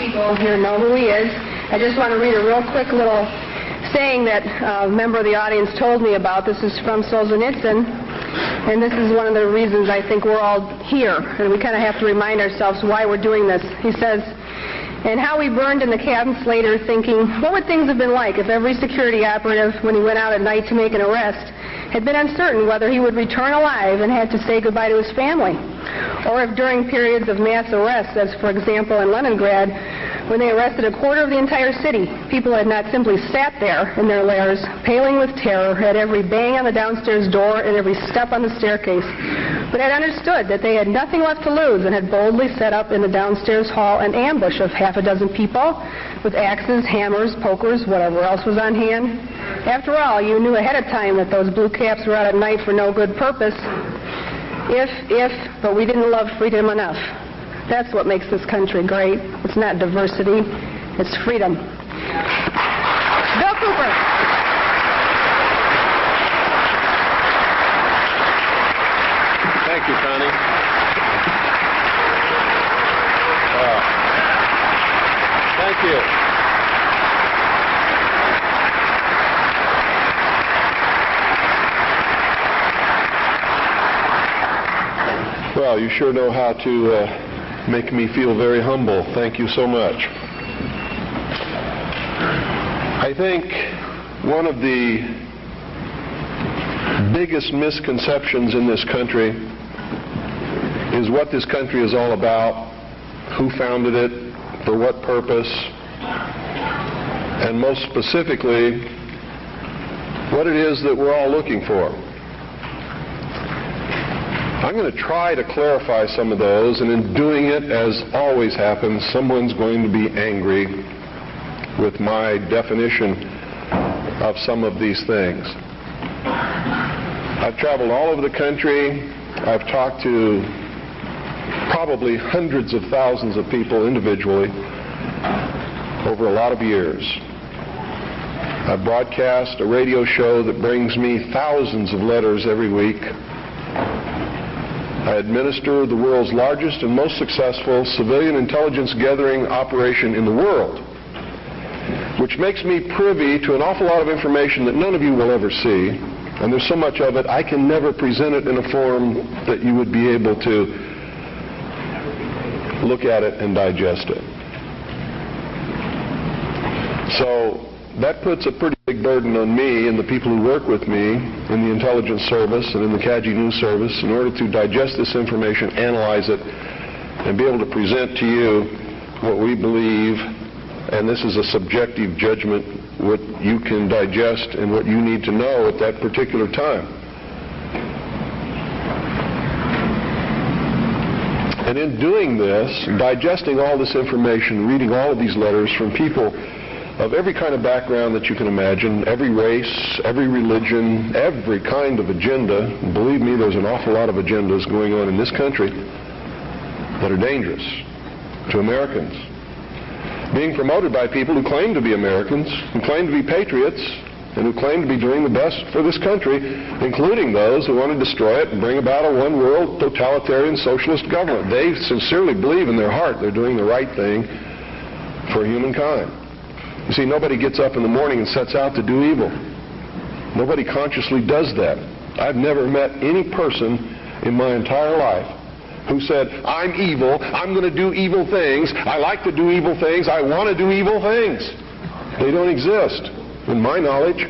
people here know who he is. I just want to read a real quick little saying that a member of the audience told me about. This is from Solzhenitsyn, and this is one of the reasons I think we're all here, and we kind of have to remind ourselves why we're doing this. He says, and how we burned in the cabins later thinking, what would things have been like if every security operative, when he went out at night to make an arrest, had been uncertain whether he would return alive and had to say goodbye to his family? Or if during periods of mass arrests, as for example in Leningrad, when they arrested a quarter of the entire city, people had not simply sat there in their lairs, paling with terror at every bang on the downstairs door and every step on the staircase, but had understood that they had nothing left to lose and had boldly set up in the downstairs hall an ambush of half a dozen people with axes, hammers, pokers, whatever else was on hand. After all, you knew ahead of time that those blue caps were out at night for no good purpose. If, if, but we didn't love freedom enough. That's what makes this country great. It's not diversity, it's freedom. Bill Cooper. Thank you, Connie. Uh, thank you. Well, you sure know how to uh, make me feel very humble. Thank you so much. I think one of the biggest misconceptions in this country is what this country is all about, who founded it, for what purpose, and most specifically, what it is that we're all looking for. I'm going to try to clarify some of those, and in doing it, as always happens, someone's going to be angry with my definition of some of these things. I've traveled all over the country. I've talked to probably hundreds of thousands of people individually over a lot of years. I broadcast a radio show that brings me thousands of letters every week I administer the world's largest and most successful civilian intelligence gathering operation in the world, which makes me privy to an awful lot of information that none of you will ever see. And there's so much of it, I can never present it in a form that you would be able to look at it and digest it. So that puts a pretty big burden on me and the people who work with me in the intelligence service and in the CAJI News Service in order to digest this information, analyze it, and be able to present to you what we believe, and this is a subjective judgment, what you can digest and what you need to know at that particular time. And in doing this, digesting all this information, reading all of these letters from people of every kind of background that you can imagine, every race, every religion, every kind of agenda. Believe me, there's an awful lot of agendas going on in this country that are dangerous to Americans. Being promoted by people who claim to be Americans, who claim to be patriots, and who claim to be doing the best for this country, including those who want to destroy it and bring about a one world totalitarian socialist government. They sincerely believe in their heart they're doing the right thing for humankind. You see, nobody gets up in the morning and sets out to do evil. Nobody consciously does that. I've never met any person in my entire life who said, I'm evil, I'm going to do evil things, I like to do evil things, I want to do evil things. They don't exist, in my knowledge.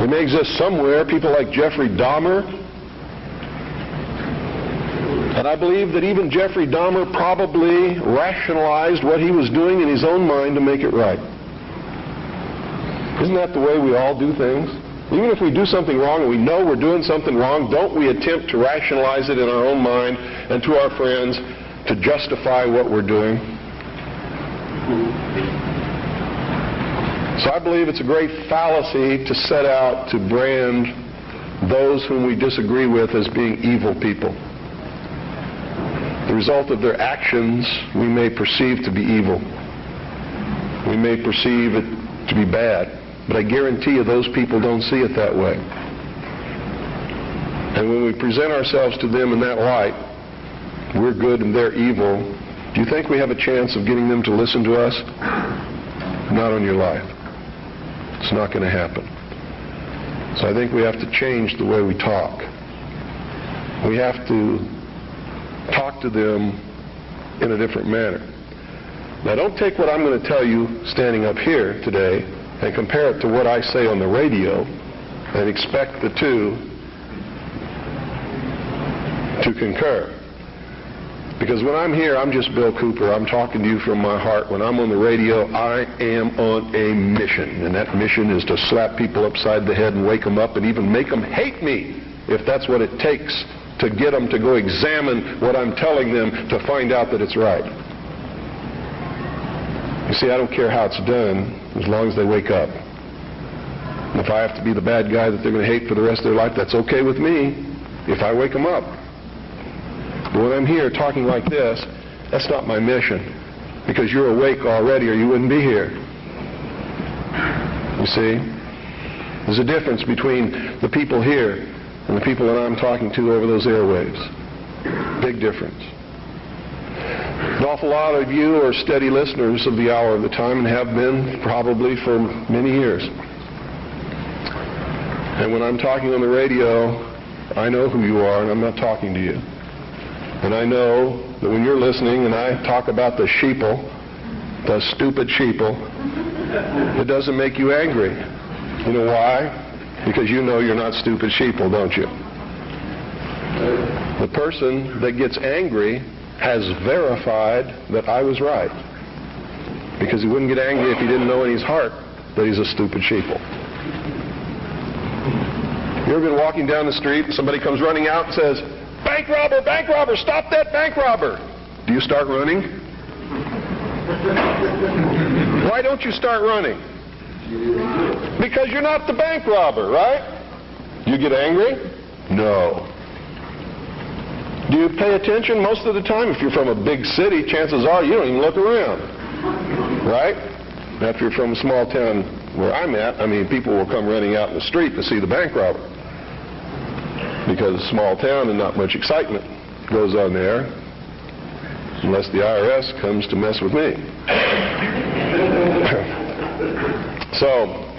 They may exist somewhere, people like Jeffrey Dahmer, and I believe that even Jeffrey Dahmer probably rationalized what he was doing in his own mind to make it right. Isn't that the way we all do things? Even if we do something wrong and we know we're doing something wrong, don't we attempt to rationalize it in our own mind and to our friends to justify what we're doing? So I believe it's a great fallacy to set out to brand those whom we disagree with as being evil people. The result of their actions we may perceive to be evil. We may perceive it to be bad. But I guarantee you those people don't see it that way. And when we present ourselves to them in that light, we're good and they're evil, Do you think we have a chance of getting them to listen to us? Not on your life. It's not going to happen. So I think we have to change the way we talk. We have to talk to them in a different manner. Now don't take what I'm going to tell you standing up here today and compare it to what I say on the radio and expect the two to concur. Because when I'm here, I'm just Bill Cooper. I'm talking to you from my heart. When I'm on the radio, I am on a mission. And that mission is to slap people upside the head and wake them up and even make them hate me if that's what it takes to get them to go examine what I'm telling them to find out that it's right. You see, I don't care how it's done as long as they wake up. And if I have to be the bad guy that they're going to hate for the rest of their life, that's okay with me if I wake them up. But when I'm here talking like this, that's not my mission because you're awake already or you wouldn't be here. You see? There's a difference between the people here and the people that I'm talking to over those airwaves. Big difference. An awful lot of you are steady listeners of the hour of the time and have been probably for many years. And when I'm talking on the radio, I know who you are and I'm not talking to you. And I know that when you're listening and I talk about the sheeple, the stupid sheeple, it doesn't make you angry. You know why? Because you know you're not stupid sheeple, don't you? The person that gets angry has verified that I was right. Because he wouldn't get angry if he didn't know in his heart that he's a stupid sheeple. You ever been walking down the street and somebody comes running out and says, Bank robber, bank robber, stop that bank robber. Do you start running? Why don't you start running? Because you're not the bank robber, right? You get angry? No. Do you pay attention most of the time? If you're from a big city, chances are you don't even look around. Right? Now, if you're from a small town where I'm at, I mean, people will come running out in the street to see the bank robber because small town and not much excitement goes on there unless the IRS comes to mess with me. so,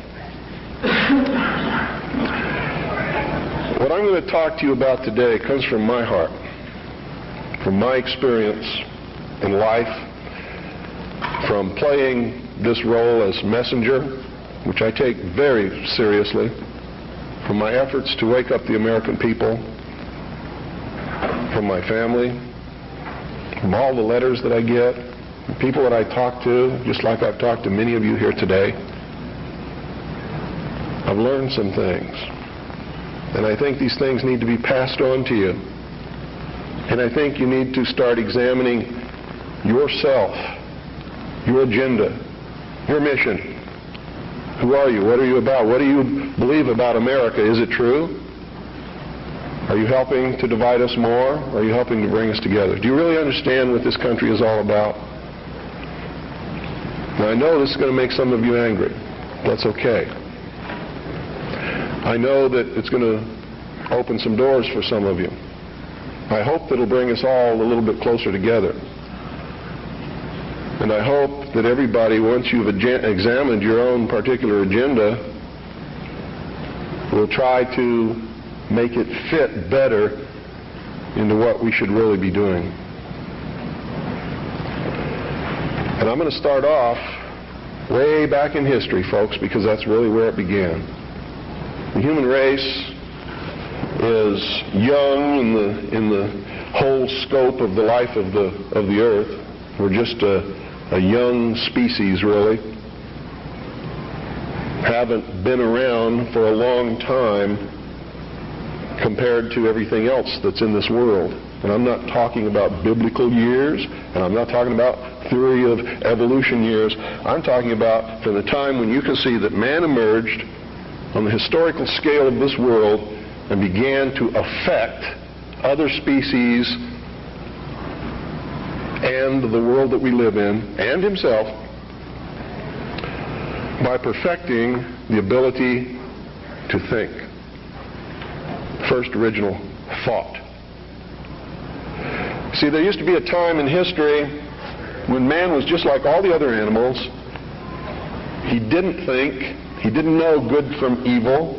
what I'm going to talk to you about today comes from my heart, from my experience in life, from playing this role as messenger, which I take very seriously from my efforts to wake up the American people, from my family, from all the letters that I get, people that I talk to, just like I've talked to many of you here today, I've learned some things. And I think these things need to be passed on to you. And I think you need to start examining yourself, your agenda, your mission, who are you? What are you about? What do you believe about America? Is it true? Are you helping to divide us more? Or are you helping to bring us together? Do you really understand what this country is all about? Now, I know this is going to make some of you angry. That's okay. I know that it's going to open some doors for some of you. I hope that it'll bring us all a little bit closer together. And I hope that everybody, once you've examined your own particular agenda, will try to make it fit better into what we should really be doing. And I'm going to start off way back in history, folks, because that's really where it began. The human race is young in the in the whole scope of the life of the of the earth. We're just a a young species, really. Haven't been around for a long time compared to everything else that's in this world. And I'm not talking about biblical years, and I'm not talking about theory of evolution years. I'm talking about from the time when you can see that man emerged on the historical scale of this world and began to affect other species and the world that we live in and himself by perfecting the ability to think. First original thought. See, there used to be a time in history when man was just like all the other animals, he didn't think, he didn't know good from evil.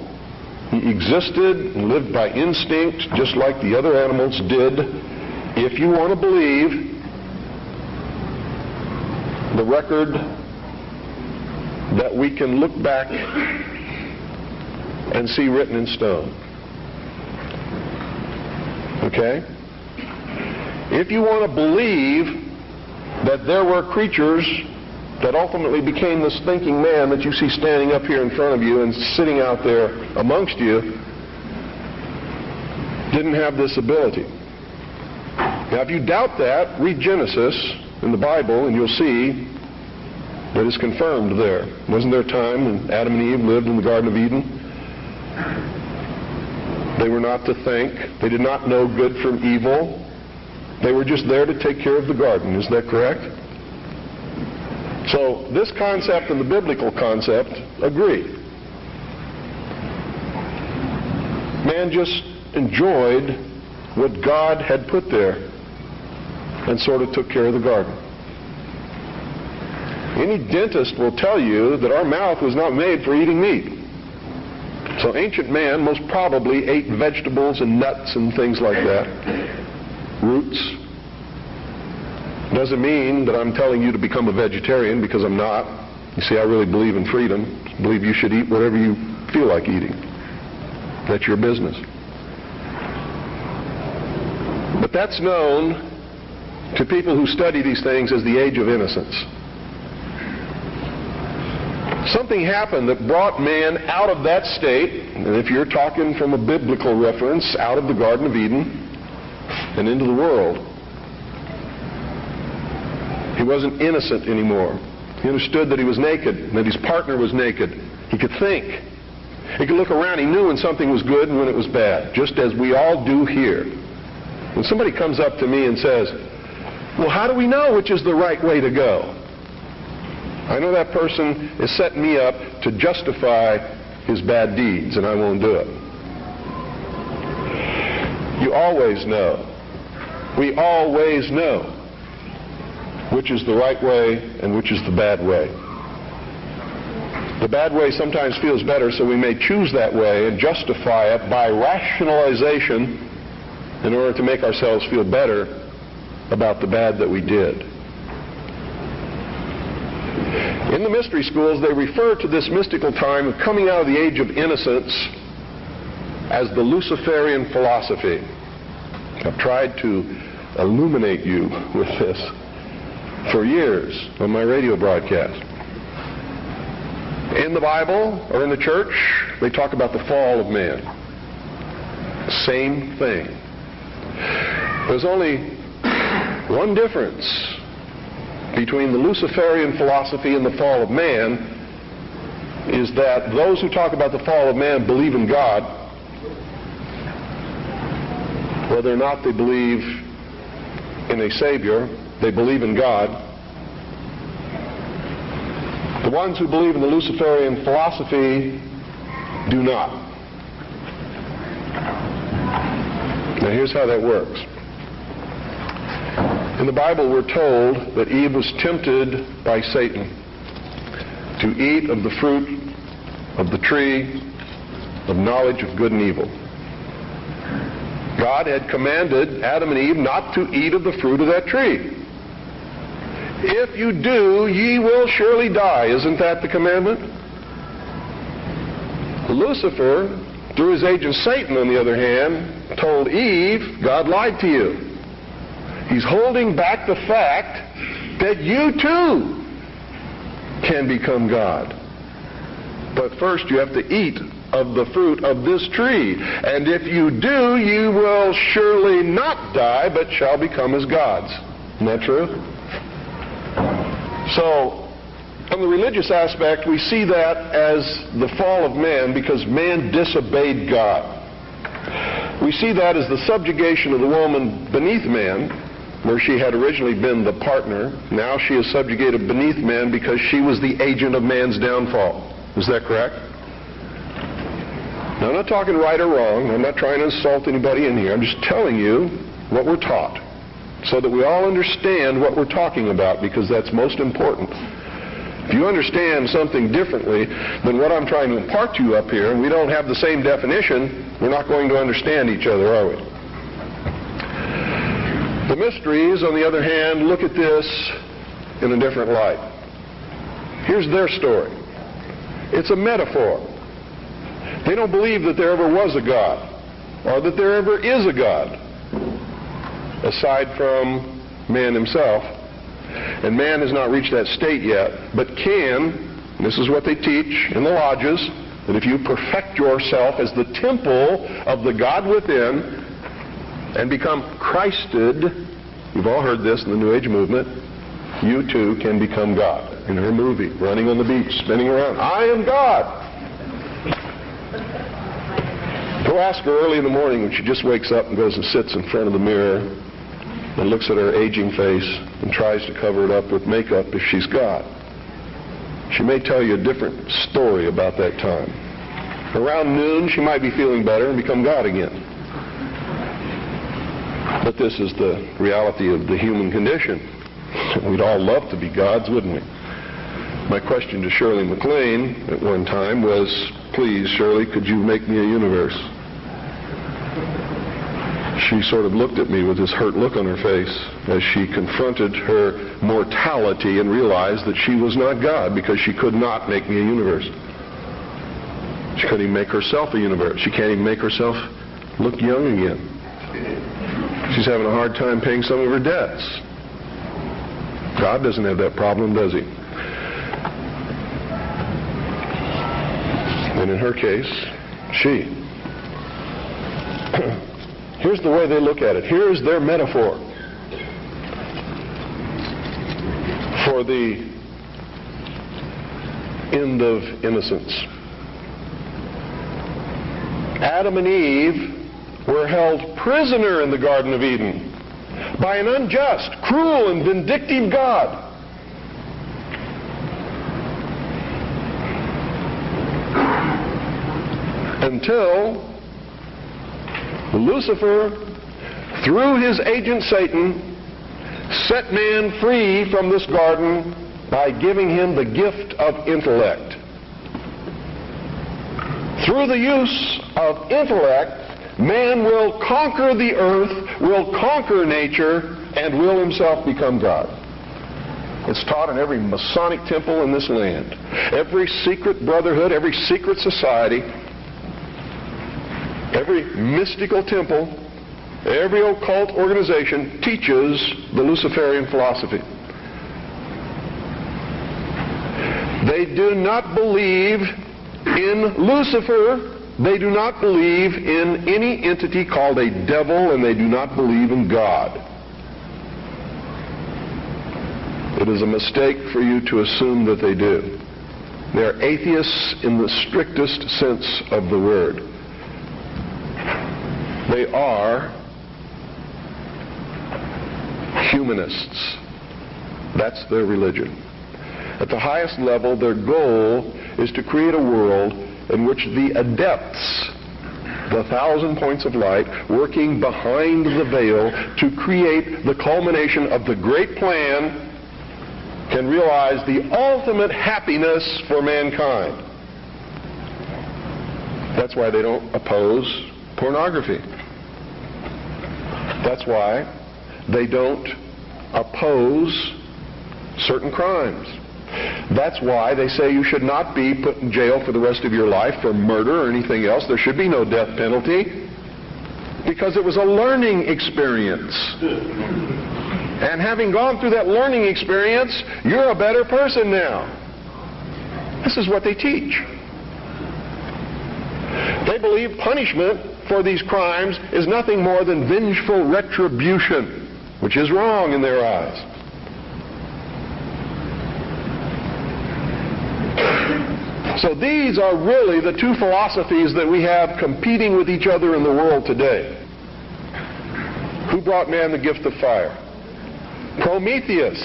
He existed and lived by instinct just like the other animals did. If you want to believe the record that we can look back and see written in stone. Okay? If you want to believe that there were creatures that ultimately became this thinking man that you see standing up here in front of you and sitting out there amongst you, didn't have this ability. Now, if you doubt that, read Genesis in the Bible and you'll see that it's confirmed there. Wasn't there a time when Adam and Eve lived in the Garden of Eden? They were not to think. They did not know good from evil. They were just there to take care of the garden. Is that correct? So this concept and the biblical concept agree. Man just enjoyed what God had put there and sort of took care of the garden. Any dentist will tell you that our mouth was not made for eating meat. So ancient man most probably ate vegetables and nuts and things like that, roots. Doesn't mean that I'm telling you to become a vegetarian because I'm not. You see, I really believe in freedom. I believe you should eat whatever you feel like eating. That's your business. But that's known to people who study these things as the age of innocence. Something happened that brought man out of that state, and if you're talking from a biblical reference, out of the Garden of Eden and into the world. He wasn't innocent anymore. He understood that he was naked, and that his partner was naked. He could think. He could look around. He knew when something was good and when it was bad, just as we all do here. When somebody comes up to me and says, well, how do we know which is the right way to go? I know that person is setting me up to justify his bad deeds, and I won't do it. You always know. We always know which is the right way and which is the bad way. The bad way sometimes feels better, so we may choose that way and justify it by rationalization in order to make ourselves feel better about the bad that we did. In the mystery schools, they refer to this mystical time of coming out of the age of innocence as the Luciferian philosophy. I've tried to illuminate you with this for years on my radio broadcast. In the Bible or in the church, they talk about the fall of man. Same thing. There's only one difference between the Luciferian philosophy and the fall of man is that those who talk about the fall of man believe in God, whether or not they believe in a Savior, they believe in God. The ones who believe in the Luciferian philosophy do not. Now here's how that works. In the Bible, we're told that Eve was tempted by Satan to eat of the fruit of the tree of knowledge of good and evil. God had commanded Adam and Eve not to eat of the fruit of that tree. If you do, ye will surely die. Isn't that the commandment? Lucifer, through his agent Satan, on the other hand, told Eve, God lied to you. He's holding back the fact that you too can become God. But first you have to eat of the fruit of this tree. And if you do, you will surely not die, but shall become as gods. Isn't that true? So, on the religious aspect, we see that as the fall of man because man disobeyed God. We see that as the subjugation of the woman beneath man, where she had originally been the partner. Now she is subjugated beneath man because she was the agent of man's downfall. Is that correct? Now, I'm not talking right or wrong. I'm not trying to insult anybody in here. I'm just telling you what we're taught. So that we all understand what we're talking about because that's most important. If you understand something differently than what I'm trying to impart to you up here, and we don't have the same definition, we're not going to understand each other, are we? The mysteries, on the other hand, look at this in a different light. Here's their story. It's a metaphor. They don't believe that there ever was a God or that there ever is a God aside from man himself. And man has not reached that state yet, but can, this is what they teach in the lodges, that if you perfect yourself as the temple of the God within and become Christed, you've all heard this in the New Age movement, you too can become God. In her movie, running on the beach, spinning around, I am God. Go ask her early in the morning when she just wakes up and goes and sits in front of the mirror and looks at her aging face and tries to cover it up with makeup if she's got. She may tell you a different story about that time. Around noon, she might be feeling better and become God again. But this is the reality of the human condition. We'd all love to be gods, wouldn't we? My question to Shirley MacLaine at one time was, please, Shirley, could you make me a universe? She sort of looked at me with this hurt look on her face as she confronted her mortality and realized that she was not God because she could not make me a universe. She couldn't even make herself a universe. She can't even make herself look young again. She's having a hard time paying some of her debts. God doesn't have that problem, does he? And in her case, she. Here's the way they look at it. Here's their metaphor for the end of innocence. Adam and Eve were held prisoner in the Garden of Eden by an unjust, cruel, and vindictive God. Until Lucifer, through his agent Satan, set man free from this garden by giving him the gift of intellect. Through the use of intellect, man will conquer the earth, will conquer nature, and will himself become God. It's taught in every Masonic temple in this land. Every secret brotherhood, every secret society, every mystical temple, every occult organization teaches the Luciferian philosophy. They do not believe in Lucifer. They do not believe in any entity called a devil, and they do not believe in God. It is a mistake for you to assume that they do. They are atheists in the strictest sense of the word. They are humanists. That's their religion. At the highest level, their goal is to create a world in which the adepts, the thousand points of light, working behind the veil to create the culmination of the great plan, can realize the ultimate happiness for mankind. That's why they don't oppose pornography. That's why they don't oppose certain crimes. That's why they say you should not be put in jail for the rest of your life for murder or anything else. There should be no death penalty because it was a learning experience. And having gone through that learning experience, you're a better person now. This is what they teach. They believe punishment for these crimes is nothing more than vengeful retribution, which is wrong in their eyes. So these are really the two philosophies that we have competing with each other in the world today. Who brought man the gift of fire? Prometheus.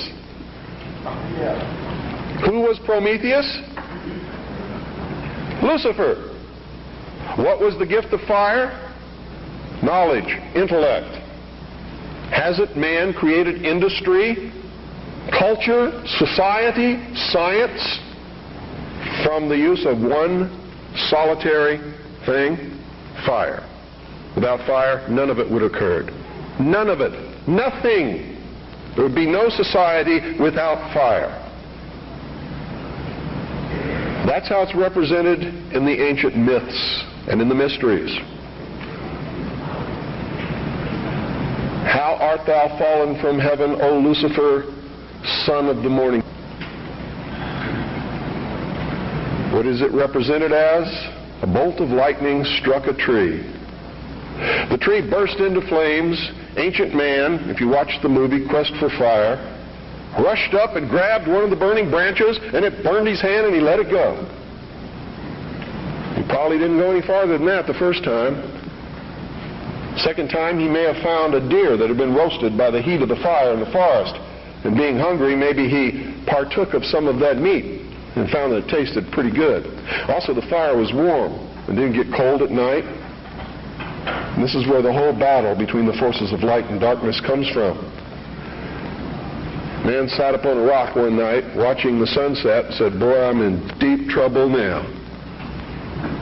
Who was Prometheus? Lucifer. What was the gift of fire? Knowledge, intellect. Hasn't man created industry, culture, society, science from the use of one solitary thing? Fire. Without fire, none of it would have occurred. None of it. Nothing. There would be no society without fire. That's how it's represented in the ancient myths and in the mysteries. How art thou fallen from heaven, O Lucifer, son of the morning? What is it represented as? A bolt of lightning struck a tree. The tree burst into flames. Ancient man, if you watch the movie Quest for Fire, rushed up and grabbed one of the burning branches, and it burned his hand, and he let it go. He probably didn't go any farther than that the first time. Second time, he may have found a deer that had been roasted by the heat of the fire in the forest. And being hungry, maybe he partook of some of that meat and found that it tasted pretty good. Also, the fire was warm and didn't get cold at night. And this is where the whole battle between the forces of light and darkness comes from. Man sat up on a rock one night watching the sunset and said, Boy, I'm in deep trouble now.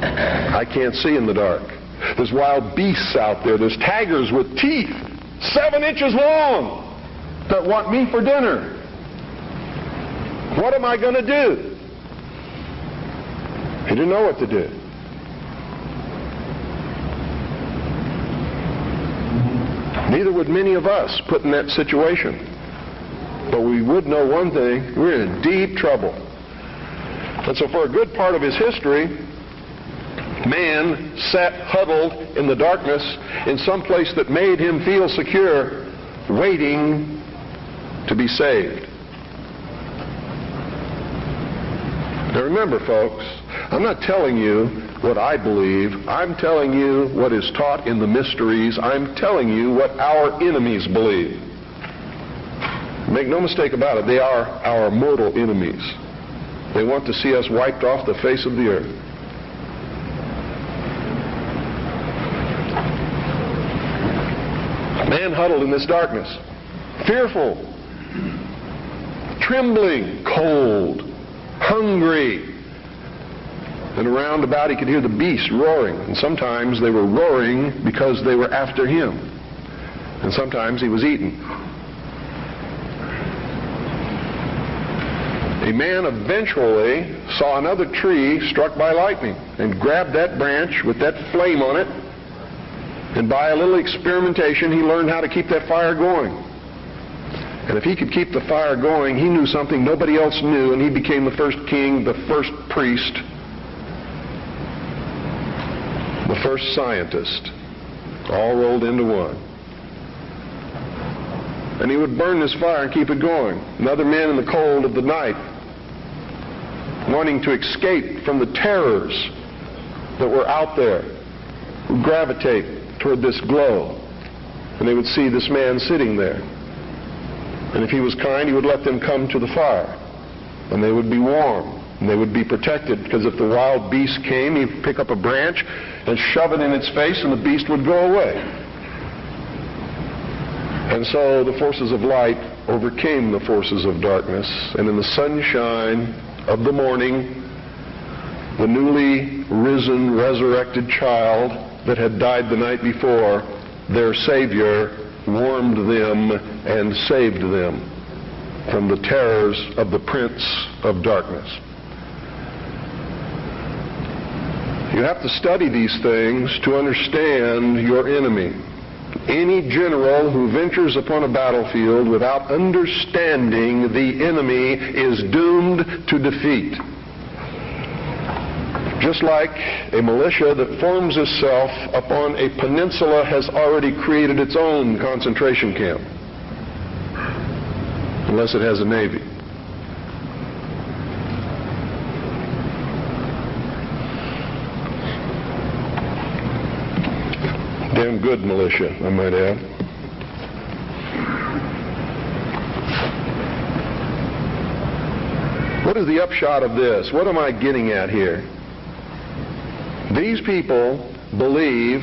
I can't see in the dark. There's wild beasts out there. There's tigers with teeth seven inches long that want me for dinner. What am I going to do? He didn't know what to do. Neither would many of us put in that situation. But we would know one thing, we're in deep trouble. And so for a good part of his history, man sat huddled in the darkness in some place that made him feel secure, waiting to be saved. Now remember, folks, I'm not telling you what I believe. I'm telling you what is taught in the mysteries. I'm telling you what our enemies believe. Make no mistake about it, they are our mortal enemies. They want to see us wiped off the face of the earth. Man huddled in this darkness, fearful, trembling, cold, hungry. And around about he could hear the beasts roaring. And sometimes they were roaring because they were after him. And sometimes he was eaten. A man eventually saw another tree struck by lightning and grabbed that branch with that flame on it. And by a little experimentation, he learned how to keep that fire going. And if he could keep the fire going, he knew something nobody else knew, and he became the first king, the first priest, the first scientist, all rolled into one. And he would burn this fire and keep it going. Another man in the cold of the night, wanting to escape from the terrors that were out there, would gravitate toward this glow. And they would see this man sitting there. And if he was kind, he would let them come to the fire. And they would be warm. And they would be protected because if the wild beast came, he'd pick up a branch and shove it in its face and the beast would go away. And so the forces of light overcame the forces of darkness. And in the sunshine of the morning, the newly risen, resurrected child that had died the night before, their Savior warmed them and saved them from the terrors of the prince of darkness. You have to study these things to understand your enemy. Any general who ventures upon a battlefield without understanding the enemy is doomed to defeat. Just like a militia that forms itself upon a peninsula has already created its own concentration camp, unless it has a navy. Damn good militia, I might add. What is the upshot of this? What am I getting at here? These people believe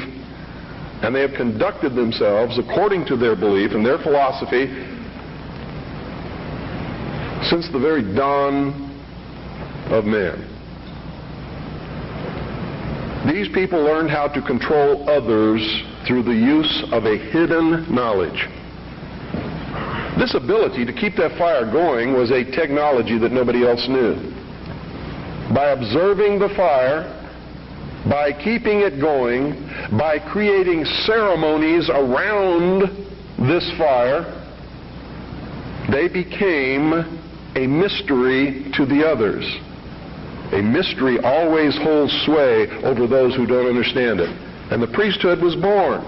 and they have conducted themselves according to their belief and their philosophy since the very dawn of man. These people learned how to control others through the use of a hidden knowledge. This ability to keep that fire going was a technology that nobody else knew. By observing the fire, by keeping it going, by creating ceremonies around this fire, they became a mystery to the others. A mystery always holds sway over those who don't understand it. And the priesthood was born.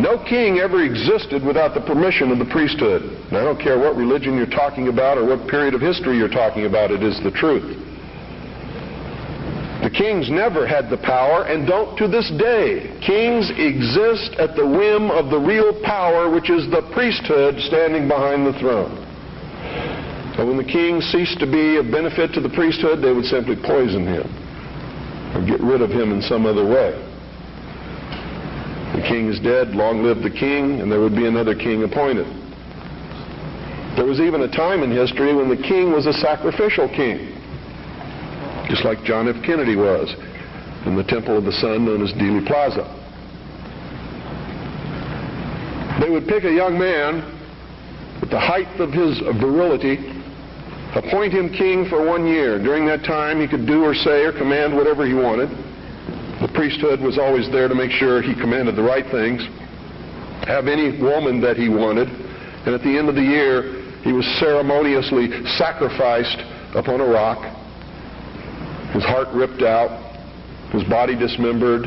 No king ever existed without the permission of the priesthood. And I don't care what religion you're talking about or what period of history you're talking about, it is the truth. The kings never had the power and don't to this day. Kings exist at the whim of the real power, which is the priesthood standing behind the throne. But when the king ceased to be of benefit to the priesthood, they would simply poison him or get rid of him in some other way. The king is dead, long live the king, and there would be another king appointed. There was even a time in history when the king was a sacrificial king, just like John F. Kennedy was in the Temple of the Sun known as Dealey Plaza. They would pick a young man at the height of his virility appoint him king for one year. During that time, he could do or say or command whatever he wanted. The priesthood was always there to make sure he commanded the right things, have any woman that he wanted, and at the end of the year, he was ceremoniously sacrificed upon a rock, his heart ripped out, his body dismembered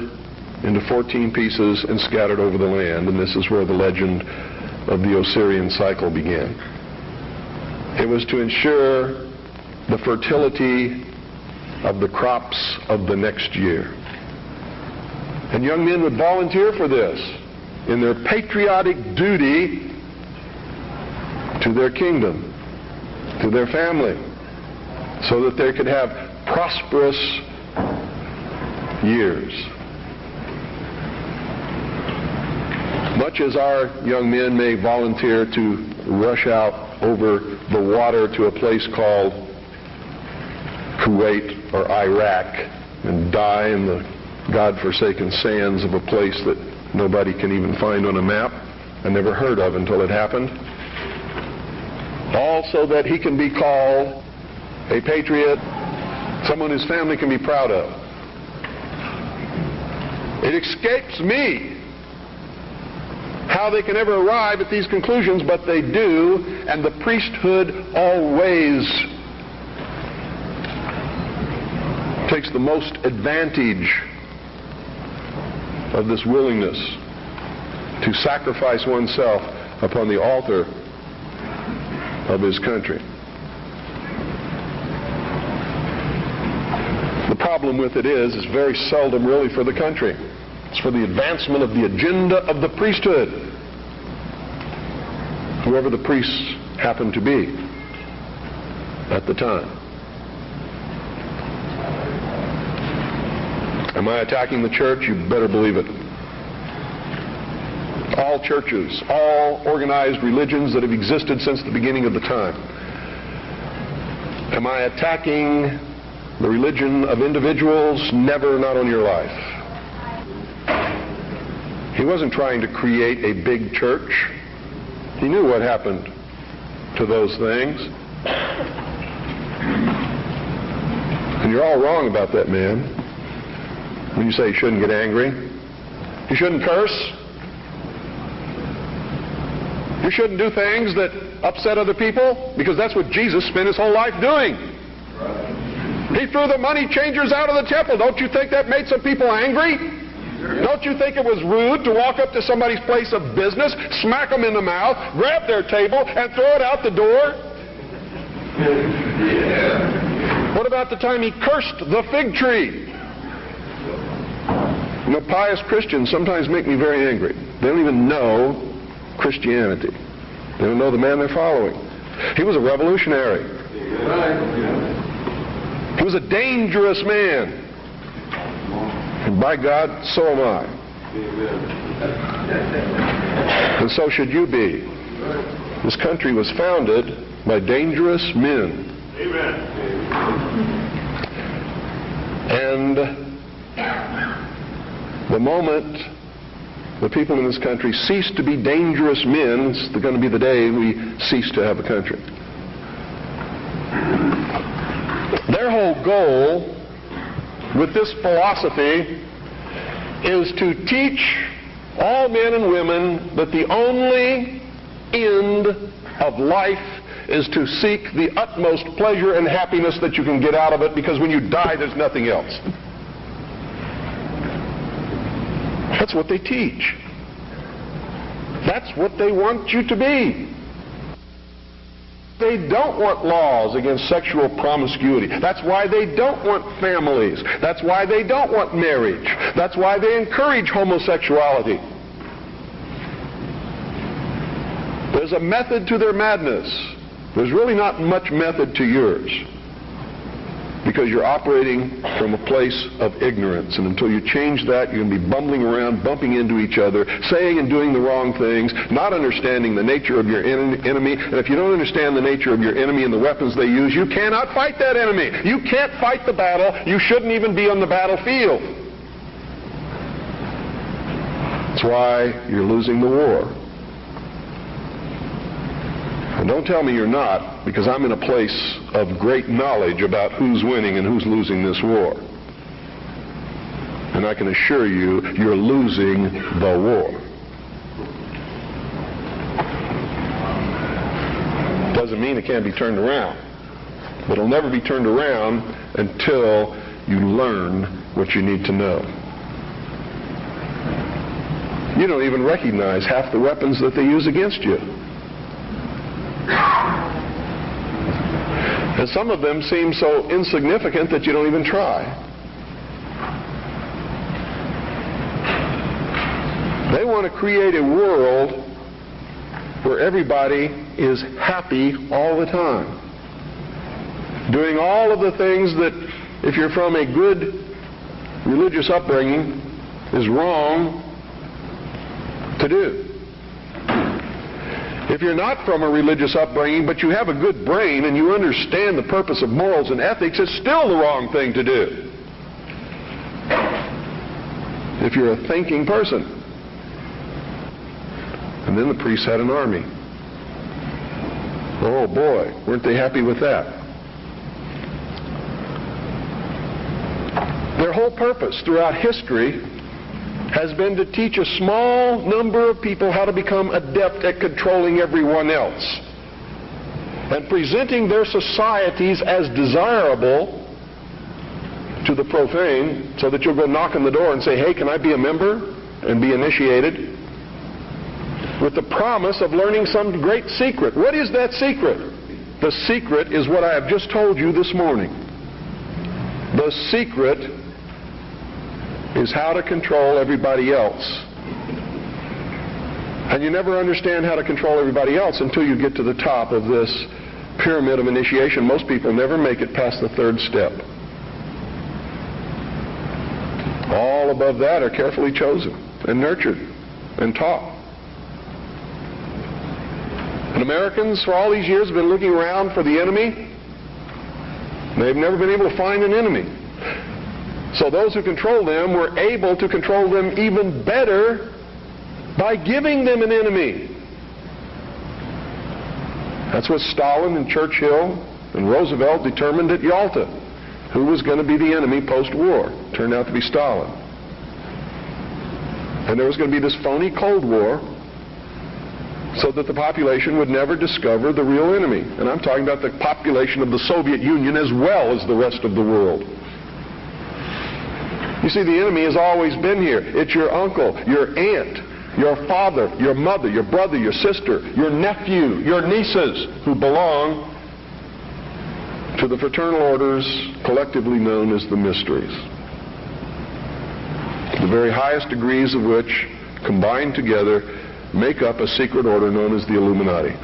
into 14 pieces and scattered over the land. And this is where the legend of the Osirian cycle began. It was to ensure the fertility of the crops of the next year. And young men would volunteer for this in their patriotic duty to their kingdom, to their family, so that they could have prosperous years. Much as our young men may volunteer to rush out over the water to a place called Kuwait or Iraq and die in the God-forsaken sands of a place that nobody can even find on a map and never heard of until it happened. All so that he can be called a patriot, someone his family can be proud of. It escapes me how they can ever arrive at these conclusions, but they do, and the priesthood always takes the most advantage of this willingness to sacrifice oneself upon the altar of his country. The problem with it is, it's very seldom really for the country. It's for the advancement of the agenda of the priesthood, whoever the priests happen to be at the time. Am I attacking the church? You better believe it. All churches, all organized religions that have existed since the beginning of the time. Am I attacking the religion of individuals? Never, not on your life. He wasn't trying to create a big church. He knew what happened to those things. And you're all wrong about that man. When you say you shouldn't get angry, you shouldn't curse, you shouldn't do things that upset other people, because that's what Jesus spent his whole life doing. He threw the money changers out of the temple. Don't you think that made some people angry? Don't you think it was rude to walk up to somebody's place of business, smack them in the mouth, grab their table, and throw it out the door? What about the time he cursed the fig tree? You know, pious Christians sometimes make me very angry. They don't even know Christianity. They don't know the man they're following. He was a revolutionary. He was a dangerous man. And by God, so am I. And so should you be. This country was founded by dangerous men. And the moment the people in this country cease to be dangerous men, it's going to be the day we cease to have a country. Their whole goal with this philosophy is to teach all men and women that the only end of life is to seek the utmost pleasure and happiness that you can get out of it because when you die, there's nothing else. That's what they teach. That's what they want you to be. They don't want laws against sexual promiscuity. That's why they don't want families. That's why they don't want marriage. That's why they encourage homosexuality. There's a method to their madness. There's really not much method to yours because you're operating from a place of ignorance. And until you change that, you're going to be bumbling around, bumping into each other, saying and doing the wrong things, not understanding the nature of your en- enemy. And if you don't understand the nature of your enemy and the weapons they use, you cannot fight that enemy. You can't fight the battle. You shouldn't even be on the battlefield. That's why you're losing the war. And don't tell me you're not, because I'm in a place of great knowledge about who's winning and who's losing this war. And I can assure you, you're losing the war. Doesn't mean it can't be turned around. But it'll never be turned around until you learn what you need to know. You don't even recognize half the weapons that they use against you. And some of them seem so insignificant that you don't even try. They want to create a world where everybody is happy all the time. Doing all of the things that, if you're from a good religious upbringing, is wrong to do. If you're not from a religious upbringing, but you have a good brain and you understand the purpose of morals and ethics, it's still the wrong thing to do. If you're a thinking person. And then the priests had an army. Oh boy, weren't they happy with that? Their whole purpose throughout history has been to teach a small number of people how to become adept at controlling everyone else and presenting their societies as desirable to the profane so that you'll go knock on the door and say, hey, can I be a member and be initiated? With the promise of learning some great secret. What is that secret? The secret is what I have just told you this morning. The secret is how to control everybody else. And you never understand how to control everybody else until you get to the top of this pyramid of initiation. Most people never make it past the third step. All above that are carefully chosen and nurtured and taught. And Americans, for all these years, have been looking around for the enemy. They've never been able to find an enemy. So those who control them were able to control them even better by giving them an enemy. That's what Stalin and Churchill and Roosevelt determined at Yalta. Who was going to be the enemy post-war? Turned out to be Stalin. And there was going to be this phony Cold War so that the population would never discover the real enemy. And I'm talking about the population of the Soviet Union as well as the rest of the world. You see, the enemy has always been here. It's your uncle, your aunt, your father, your mother, your brother, your sister, your nephew, your nieces who belong to the fraternal orders collectively known as the mysteries. The very highest degrees of which, combined together, make up a secret order known as the Illuminati.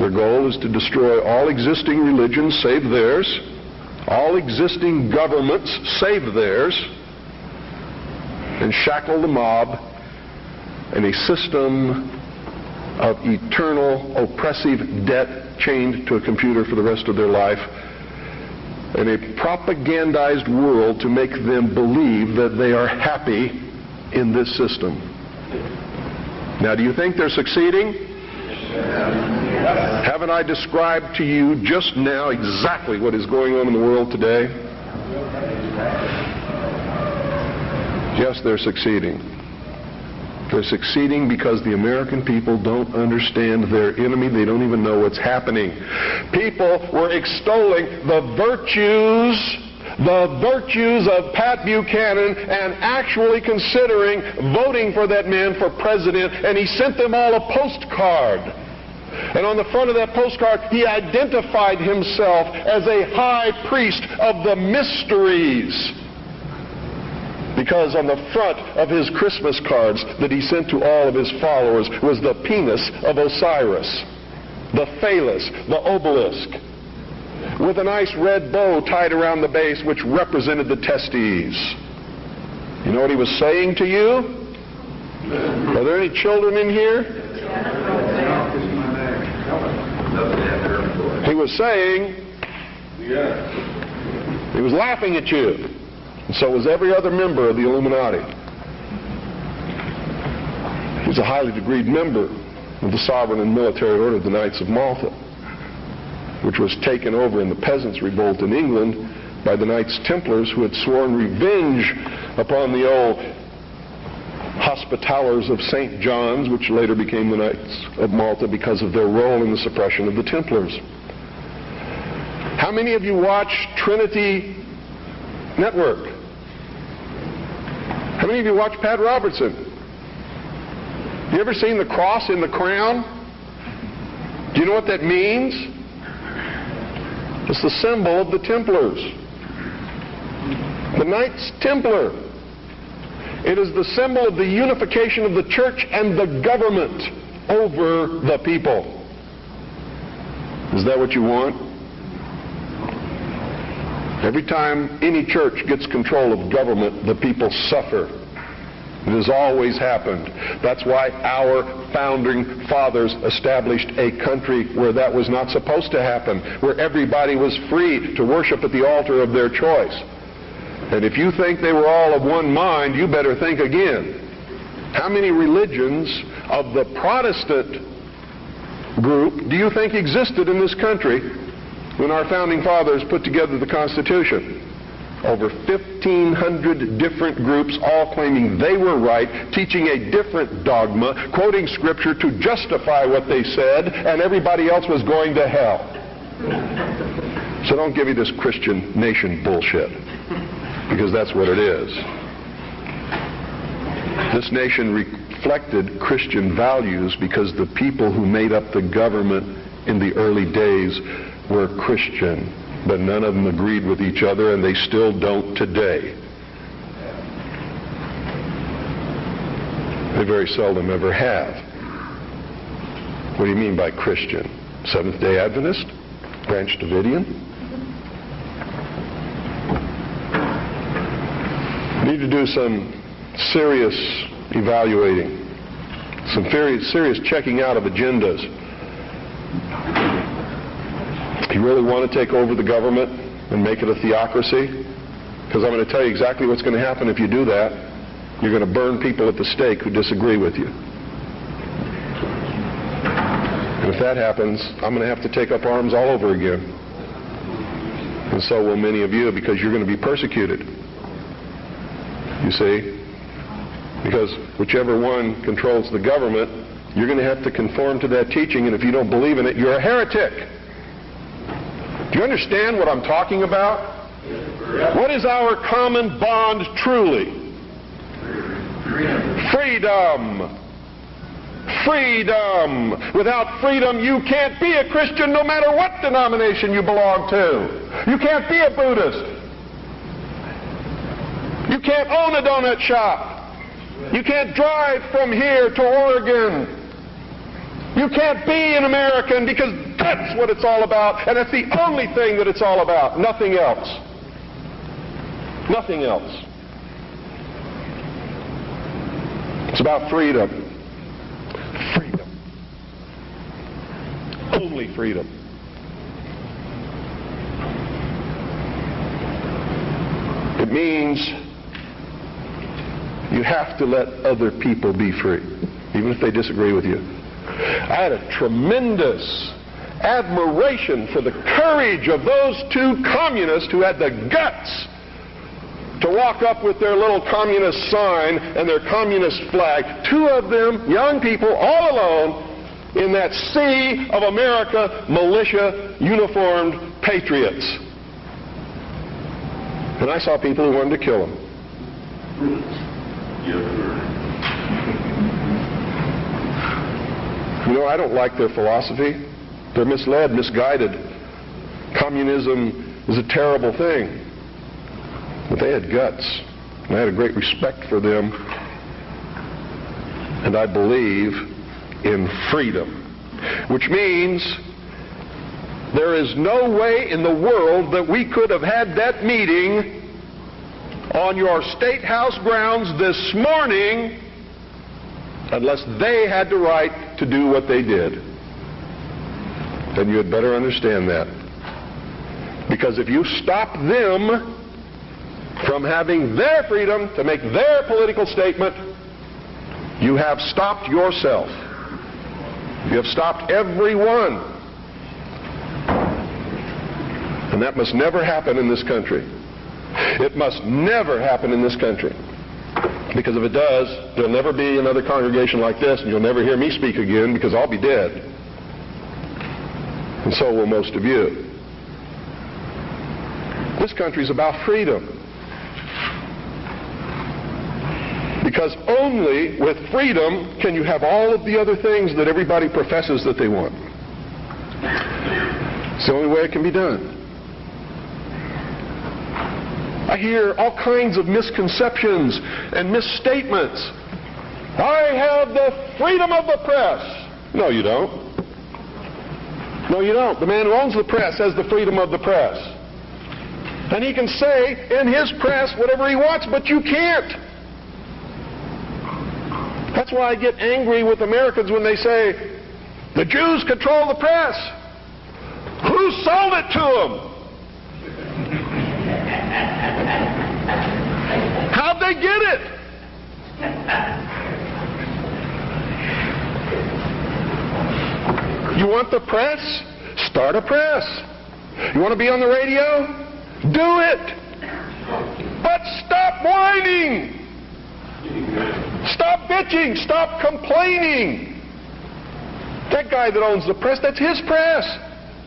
Their goal is to destroy all existing religions save theirs all existing governments save theirs, and shackle the mob in a system of eternal oppressive debt chained to a computer for the rest of their life in a propagandized world to make them believe that they are happy in this system. Now, do you think they're succeeding? Haven't I described to you just now exactly what is going on in the world today? Yes, they're succeeding. They're succeeding because the American people don't understand their enemy. They don't even know what's happening. People were extolling the virtues, the virtues of Pat Buchanan and actually considering voting for that man for president, and he sent them all a postcard. And on the front of that postcard, he identified himself as a high priest of the mysteries because on the front of his Christmas cards that he sent to all of his followers was the penis of Osiris, the phallus, the obelisk, with a nice red bow tied around the base which represented the testes. You know what he was saying to you? Are there any children in here? He was saying, he was laughing at you. And so was every other member of the Illuminati. He was a highly degreed member of the sovereign and military order of the Knights of Malta, which was taken over in the Peasants' Revolt in England by the Knights Templars who had sworn revenge upon the old Hospitallers of St. John's, which later became the Knights of Malta because of their role in the suppression of the Templars. How many of you watch Trinity Network? How many of you watch Pat Robertson? You ever seen the cross in the crown? Do you know what that means? It's the symbol of the Templars. The Knights Templar. It is the symbol of the unification of the church and the government over the people. Is that what you want? Every time any church gets control of government, the people suffer. It has always happened. That's why our founding fathers established a country where that was not supposed to happen, where everybody was free to worship at the altar of their choice. And if you think they were all of one mind, you better think again. How many religions of the Protestant group do you think existed in this country when our founding fathers put together the Constitution? Over 1,500 different groups, all claiming they were right, teaching a different dogma, quoting Scripture to justify what they said, and everybody else was going to hell. So don't give me this Christian nation bullshit, because that's what it is. This nation reflected Christian values because the people who made up the government in the early days were Christian, but none of them agreed with each other, and they still don't today. They very seldom ever have. What do you mean by Christian? Seventh day Adventist? Branch Davidian? Need to do some serious evaluating, some very serious checking out of agendas. If you really want to take over the government and make it a theocracy, because I'm going to tell you exactly what's going to happen if you do that. You're going to burn people at the stake who disagree with you. And if that happens, I'm going to have to take up arms all over again. And so will many of you because you're going to be persecuted. You see? Because whichever one controls the government, you're going to have to conform to that teaching, and if you don't believe in it, you're a heretic. Do you understand what I'm talking about? What is our common bond truly? Freedom. Freedom. Without freedom, you can't be a Christian no matter what denomination you belong to. You can't be a Buddhist. You can't own a donut shop. You can't drive from here to Oregon. You can't be an American because that's what it's all about, and that's the only thing that it's all about. Nothing else. Nothing else. It's about freedom. Freedom. Only freedom. It means you have to let other people be free, even if they disagree with you. I had a tremendous admiration for the courage of those two communists who had the guts to walk up with their little communist sign and their communist flag. Two of them, young people, all alone, in that sea of America militia uniformed patriots. And I saw people who wanted to kill them. You know, I don't like their philosophy. They're misled, misguided. Communism is a terrible thing. But they had guts. And I had a great respect for them. And I believe in freedom. Which means there is no way in the world that we could have had that meeting on your state house grounds this morning unless they had the right to do what they did. Then you had better understand that. Because if you stop them from having their freedom to make their political statement, you have stopped yourself. You have stopped everyone. And that must never happen in this country. It must never happen in this country. Because if it does, there'll never be another congregation like this, and you'll never hear me speak again because I'll be dead. And so will most of you. This country is about freedom. Because only with freedom can you have all of the other things that everybody professes that they want. It's the only way it can be done. I hear all kinds of misconceptions and misstatements. I have the freedom of the press. No, you don't. No, you don't. The man who owns the press has the freedom of the press. And he can say in his press whatever he wants, but you can't. That's why I get angry with Americans when they say, the Jews control the press. Who sold it to them? How'd they get it? You want the press? Start a press. You want to be on the radio? Do it. But stop whining. Stop bitching. Stop complaining. That guy that owns the press, that's his press.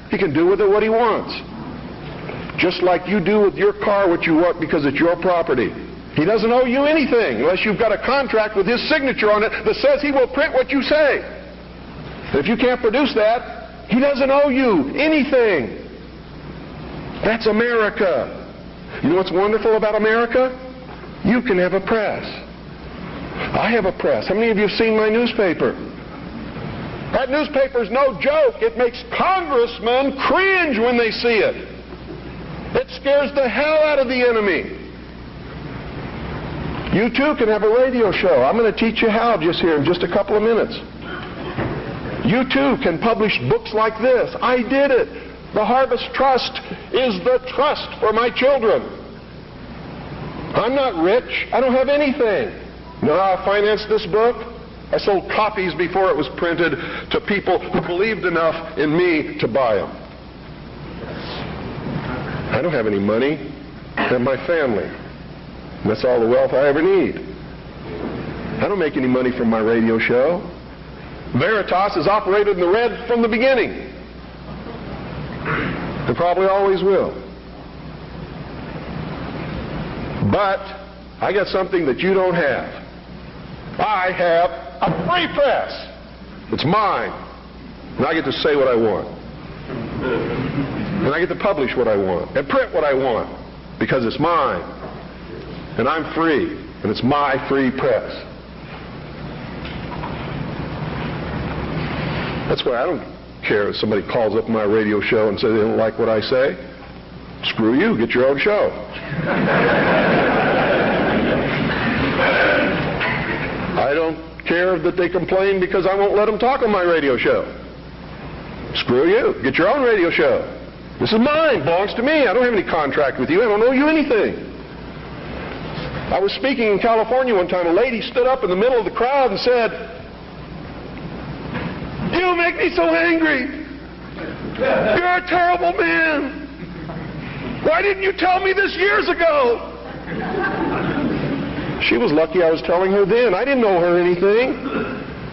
He can do with it what he wants. Just like you do with your car what you want because it's your property. He doesn't owe you anything unless you've got a contract with his signature on it that says he will print what you say. If you can't produce that, he doesn't owe you anything. That's America. You know what's wonderful about America? You can have a press. I have a press. How many of you have seen my newspaper? That newspaper's no joke. It makes congressmen cringe when they see it. It scares the hell out of the enemy. You too can have a radio show. I'm going to teach you how just here in just a couple of minutes. You too can publish books like this. I did it. The Harvest Trust is the trust for my children. I'm not rich. I don't have anything. No, I financed this book? I sold copies before it was printed to people who believed enough in me to buy them. I don't have any money. I have my family. And that's all the wealth I ever need. I don't make any money from my radio show. Veritas has operated in the red from the beginning. And probably always will. But I got something that you don't have. I have a free press. It's mine. And I get to say what I want. And I get to publish what I want and print what I want because it's mine. And I'm free. And it's my free press. That's why I don't care if somebody calls up my radio show and says they don't like what I say. Screw you. Get your own show. I don't care that they complain because I won't let them talk on my radio show. Screw you. Get your own radio show. This is mine. Belongs to me. I don't have any contract with you. I don't owe you anything. I was speaking in California one time. A lady stood up in the middle of the crowd and said, You make me so angry. You're a terrible man. Why didn't you tell me this years ago? She was lucky I was telling her then. I didn't know her anything.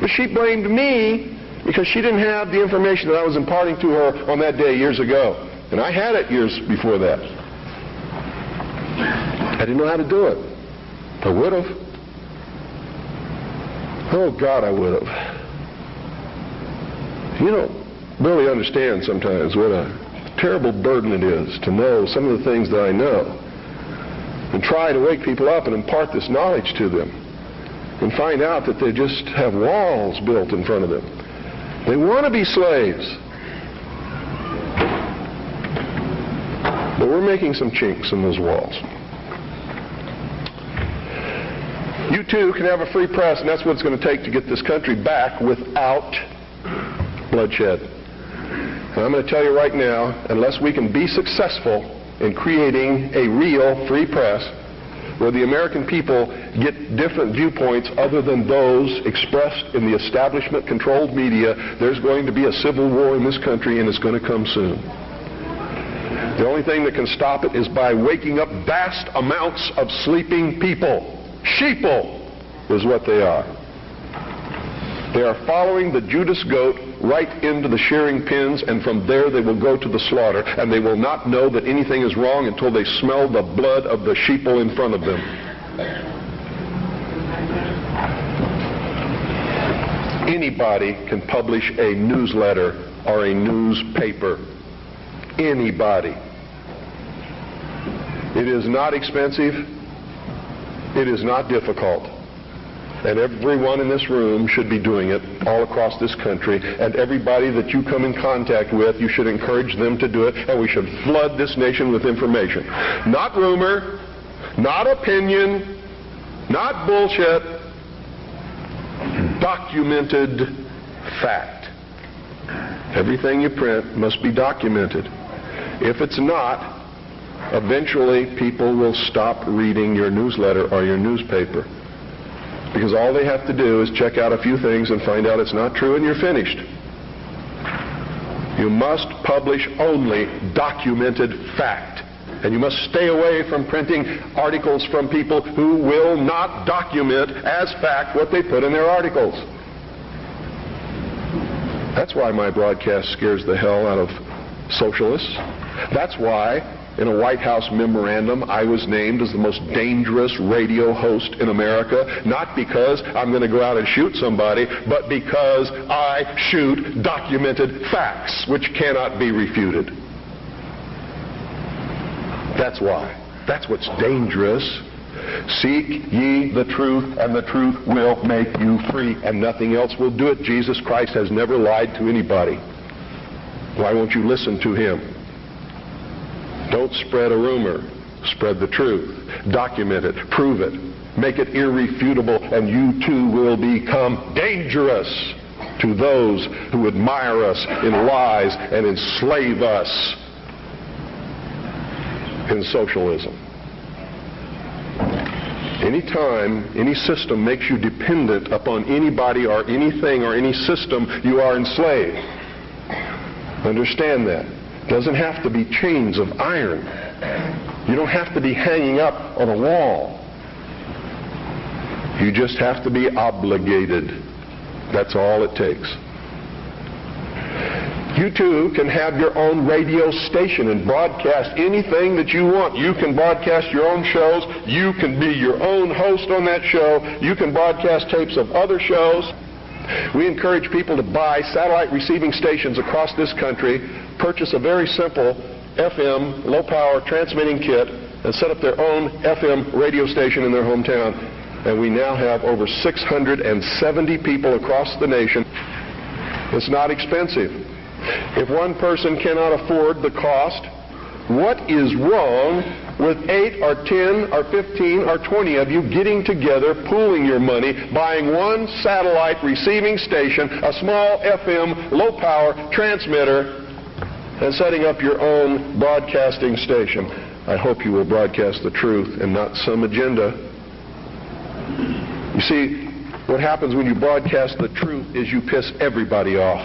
But she blamed me because she didn't have the information that I was imparting to her on that day years ago. And I had it years before that. I didn't know how to do it. I would have. Oh, God, I would have. You don't really understand sometimes what a terrible burden it is to know some of the things that I know and try to wake people up and impart this knowledge to them and find out that they just have walls built in front of them. They want to be slaves. But we're making some chinks in those walls. You too can have a free press, and that's what it's going to take to get this country back without bloodshed. And I'm going to tell you right now, unless we can be successful in creating a real free press, where the American people get different viewpoints other than those expressed in the establishment controlled media, there's going to be a civil war in this country and it's going to come soon. The only thing that can stop it is by waking up vast amounts of sleeping people. Sheeple is what they are. They are following the Judas goat right into the shearing pins, and from there they will go to the slaughter, and they will not know that anything is wrong until they smell the blood of the sheeple in front of them. Anybody can publish a newsletter or a newspaper. Anybody. It is not expensive. It is not difficult. And everyone in this room should be doing it all across this country. And everybody that you come in contact with, you should encourage them to do it. And we should flood this nation with information. Not rumor, not opinion, not bullshit. Documented fact. Everything you print must be documented. If it's not, eventually people will stop reading your newsletter or your newspaper. Because all they have to do is check out a few things and find out it's not true and you're finished. You must publish only documented fact. And you must stay away from printing articles from people who will not document as fact what they put in their articles. That's why my broadcast scares the hell out of socialists. That's why in a White House memorandum, I was named as the most dangerous radio host in America, not because I'm going to go out and shoot somebody, but because I shoot documented facts which cannot be refuted. That's why. That's what's dangerous. Seek ye the truth, and the truth will make you free, and nothing else will do it. Jesus Christ has never lied to anybody. Why won't you listen to him? Don't spread a rumor. Spread the truth. Document it. Prove it. Make it irrefutable, and you too will become dangerous to those who admire us in lies and enslave us in socialism. Anytime any system makes you dependent upon anybody or anything or any system, you are enslaved. Understand that. It Doesn't have to be chains of iron. You don't have to be hanging up on a wall. You just have to be obligated. That's all it takes. You too can have your own radio station and broadcast anything that you want. You can broadcast your own shows. You can be your own host on that show. You can broadcast tapes of other shows. We encourage people to buy satellite receiving stations across this country purchase a very simple FM, low power transmitting kit and set up their own FM radio station in their hometown. And we now have over 670 people across the nation. It's not expensive. If one person cannot afford the cost, what is wrong with 8 or 10 or 15 or 20 of you getting together, pooling your money, buying one satellite receiving station, a small FM low power transmitter, and setting up your own broadcasting station. I hope you will broadcast the truth and not some agenda. You see, what happens when you broadcast the truth is you piss everybody off.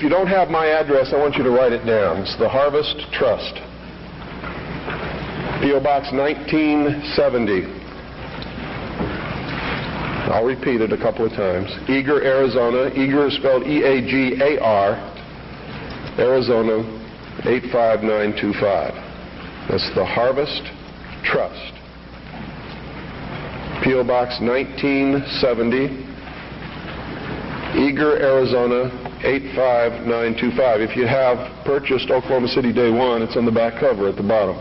If you don't have my address, I want you to write it down. It's the Harvest Trust. P.O. Box 1970. I'll repeat it a couple of times. Eagar, Arizona. Eagar is spelled E-A-G-A-R. Arizona 85925. That's the Harvest Trust. P.O. Box 1970. Eagar, Arizona 85925. If you have purchased Oklahoma City Day One, it's on the back cover at the bottom.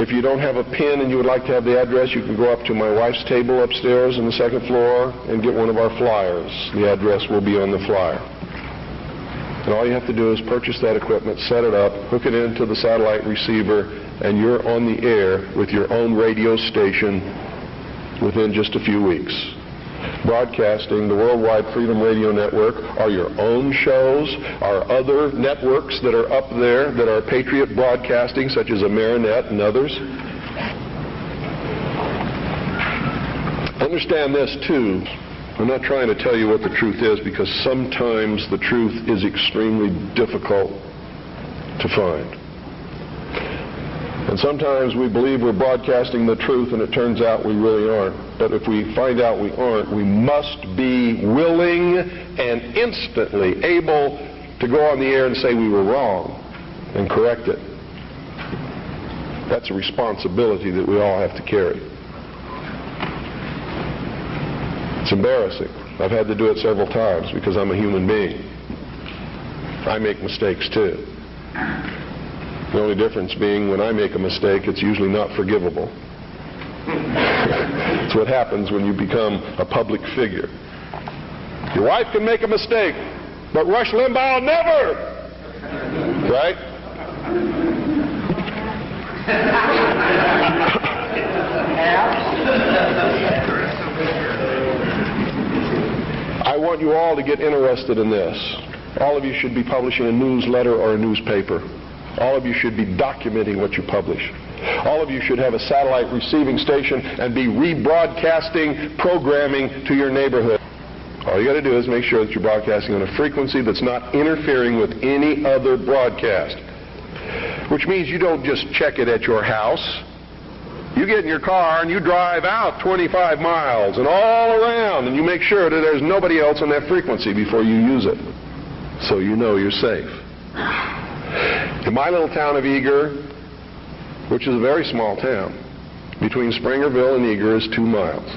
If you don't have a pen and you would like to have the address, you can go up to my wife's table upstairs on the second floor and get one of our flyers. The address will be on the flyer. And all you have to do is purchase that equipment, set it up, hook it into the satellite receiver, and you're on the air with your own radio station within just a few weeks broadcasting the Worldwide Freedom Radio Network are your own shows, are other networks that are up there that are Patriot Broadcasting, such as Amerinet and others. Understand this too. I'm not trying to tell you what the truth is because sometimes the truth is extremely difficult to find. And sometimes we believe we're broadcasting the truth and it turns out we really aren't. But if we find out we aren't, we must be willing and instantly able to go on the air and say we were wrong and correct it. That's a responsibility that we all have to carry. It's embarrassing. I've had to do it several times because I'm a human being. I make mistakes too. The only difference being when I make a mistake, it's usually not forgivable. It's what happens when you become a public figure. Your wife can make a mistake, but Rush Limbaugh never. Right? I want you all to get interested in this. All of you should be publishing a newsletter or a newspaper. All of you should be documenting what you publish. All of you should have a satellite receiving station and be rebroadcasting programming to your neighborhood. All you got to do is make sure that you're broadcasting on a frequency that's not interfering with any other broadcast. Which means you don't just check it at your house. You get in your car and you drive out 25 miles and all around and you make sure that there's nobody else on that frequency before you use it. So you know you're safe. In my little town of Eagar, which is a very small town, between Springerville and Eagar is two miles.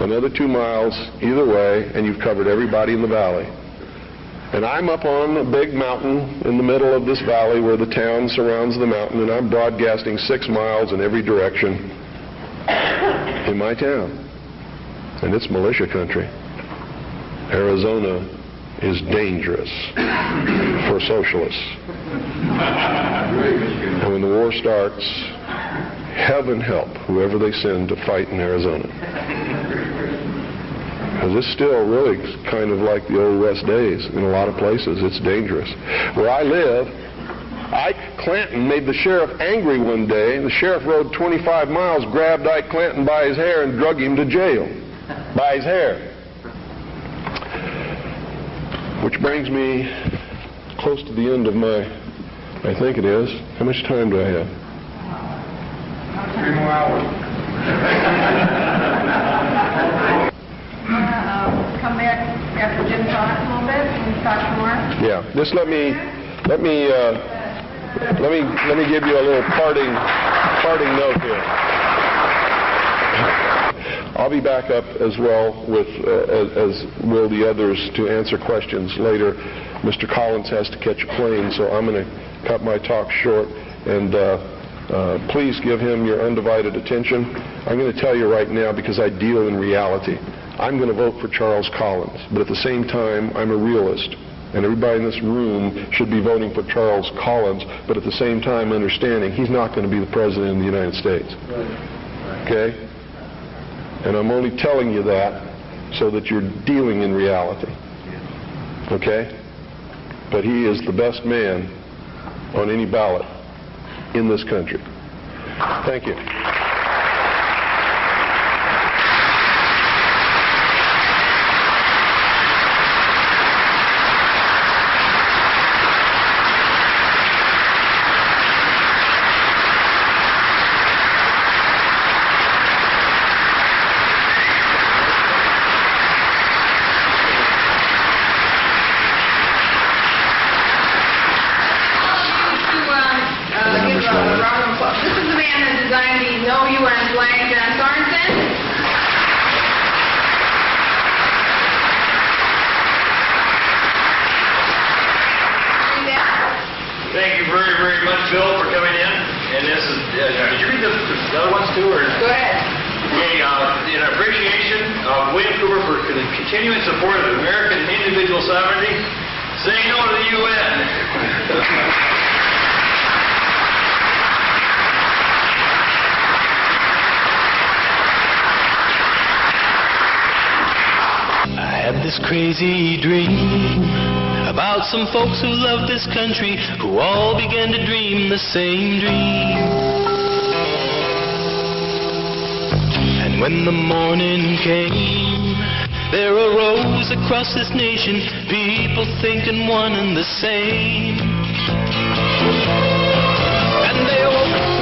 Another two miles either way, and you've covered everybody in the valley. And I'm up on a big mountain in the middle of this valley where the town surrounds the mountain, and I'm broadcasting six miles in every direction in my town. And it's militia country. Arizona is dangerous for socialists. And when the war starts, heaven help whoever they send to fight in Arizona. Because it's still really kind of like the old West days in a lot of places. It's dangerous. Where I live, Ike Clanton made the sheriff angry one day. The sheriff rode 25 miles, grabbed Ike Clanton by his hair, and drug him to jail. By his hair. Which brings me close to the end of my, I think it is. How much time do I have? Three more hours. Uh, come back after Jim talks a little bit and talk more. Yeah. Just let me, let me, uh, let me, let me give you a little parting, parting note here. I'll be back up as well with, uh, as, as will the others to answer questions later. Mr. Collins has to catch a plane, so I'm going to cut my talk short and uh, Uh, Please give him your undivided attention. I'm going to tell you right now, because I deal in reality, I'm going to vote for Charles Collins, but at the same time, I'm a realist, and everybody in this room should be voting for Charles Collins, but at the same time understanding he's not going to be the President of the United States. Okay? And I'm only telling you that so that you're dealing in reality. Okay? But he is the best man on any ballot in this country. Thank you. To, um, uh, give a round of applause. This is the man that designed the No UN flag, John Sorensen. Read that. Thank you very, very much, Bill, for coming in. And this is, uh, did you read the the other ones too, or? Go ahead. Okay, uh, in appreciation of William Cooper for con- continuing support of American individual sovereignty, say no to the UN. I had this crazy dream about some folks who love this country who all began to dream the same dream. And when the morning came, there arose across this nation people thinking one and the same. And they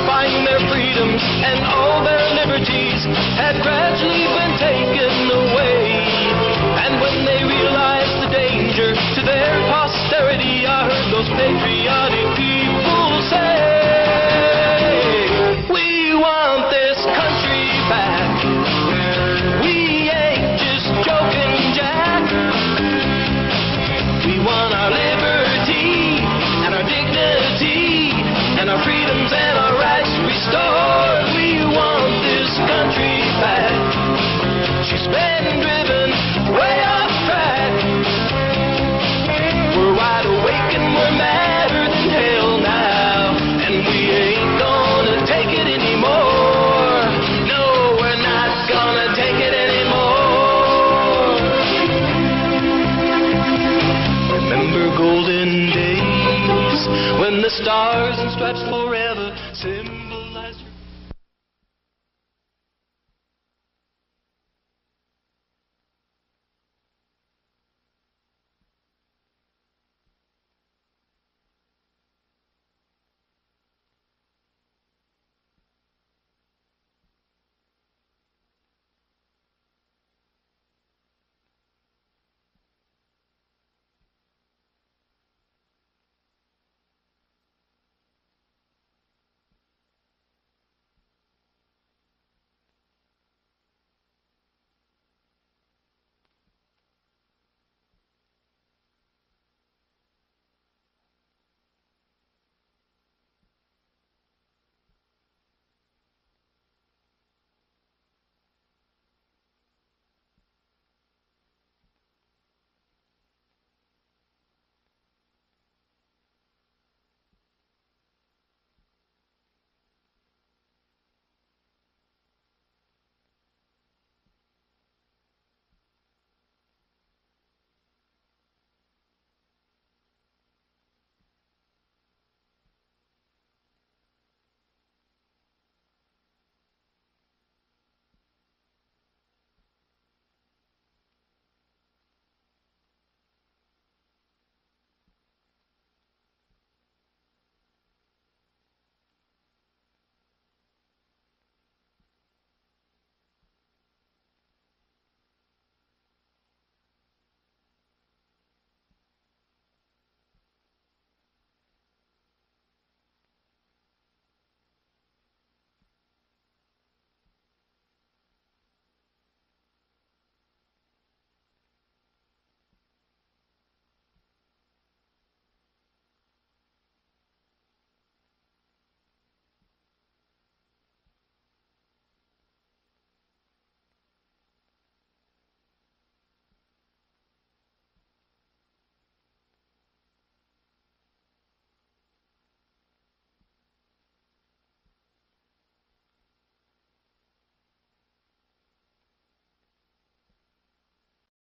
find their freedoms and all their liberties had gradually been taken away. To their posterity, I heard those patriotic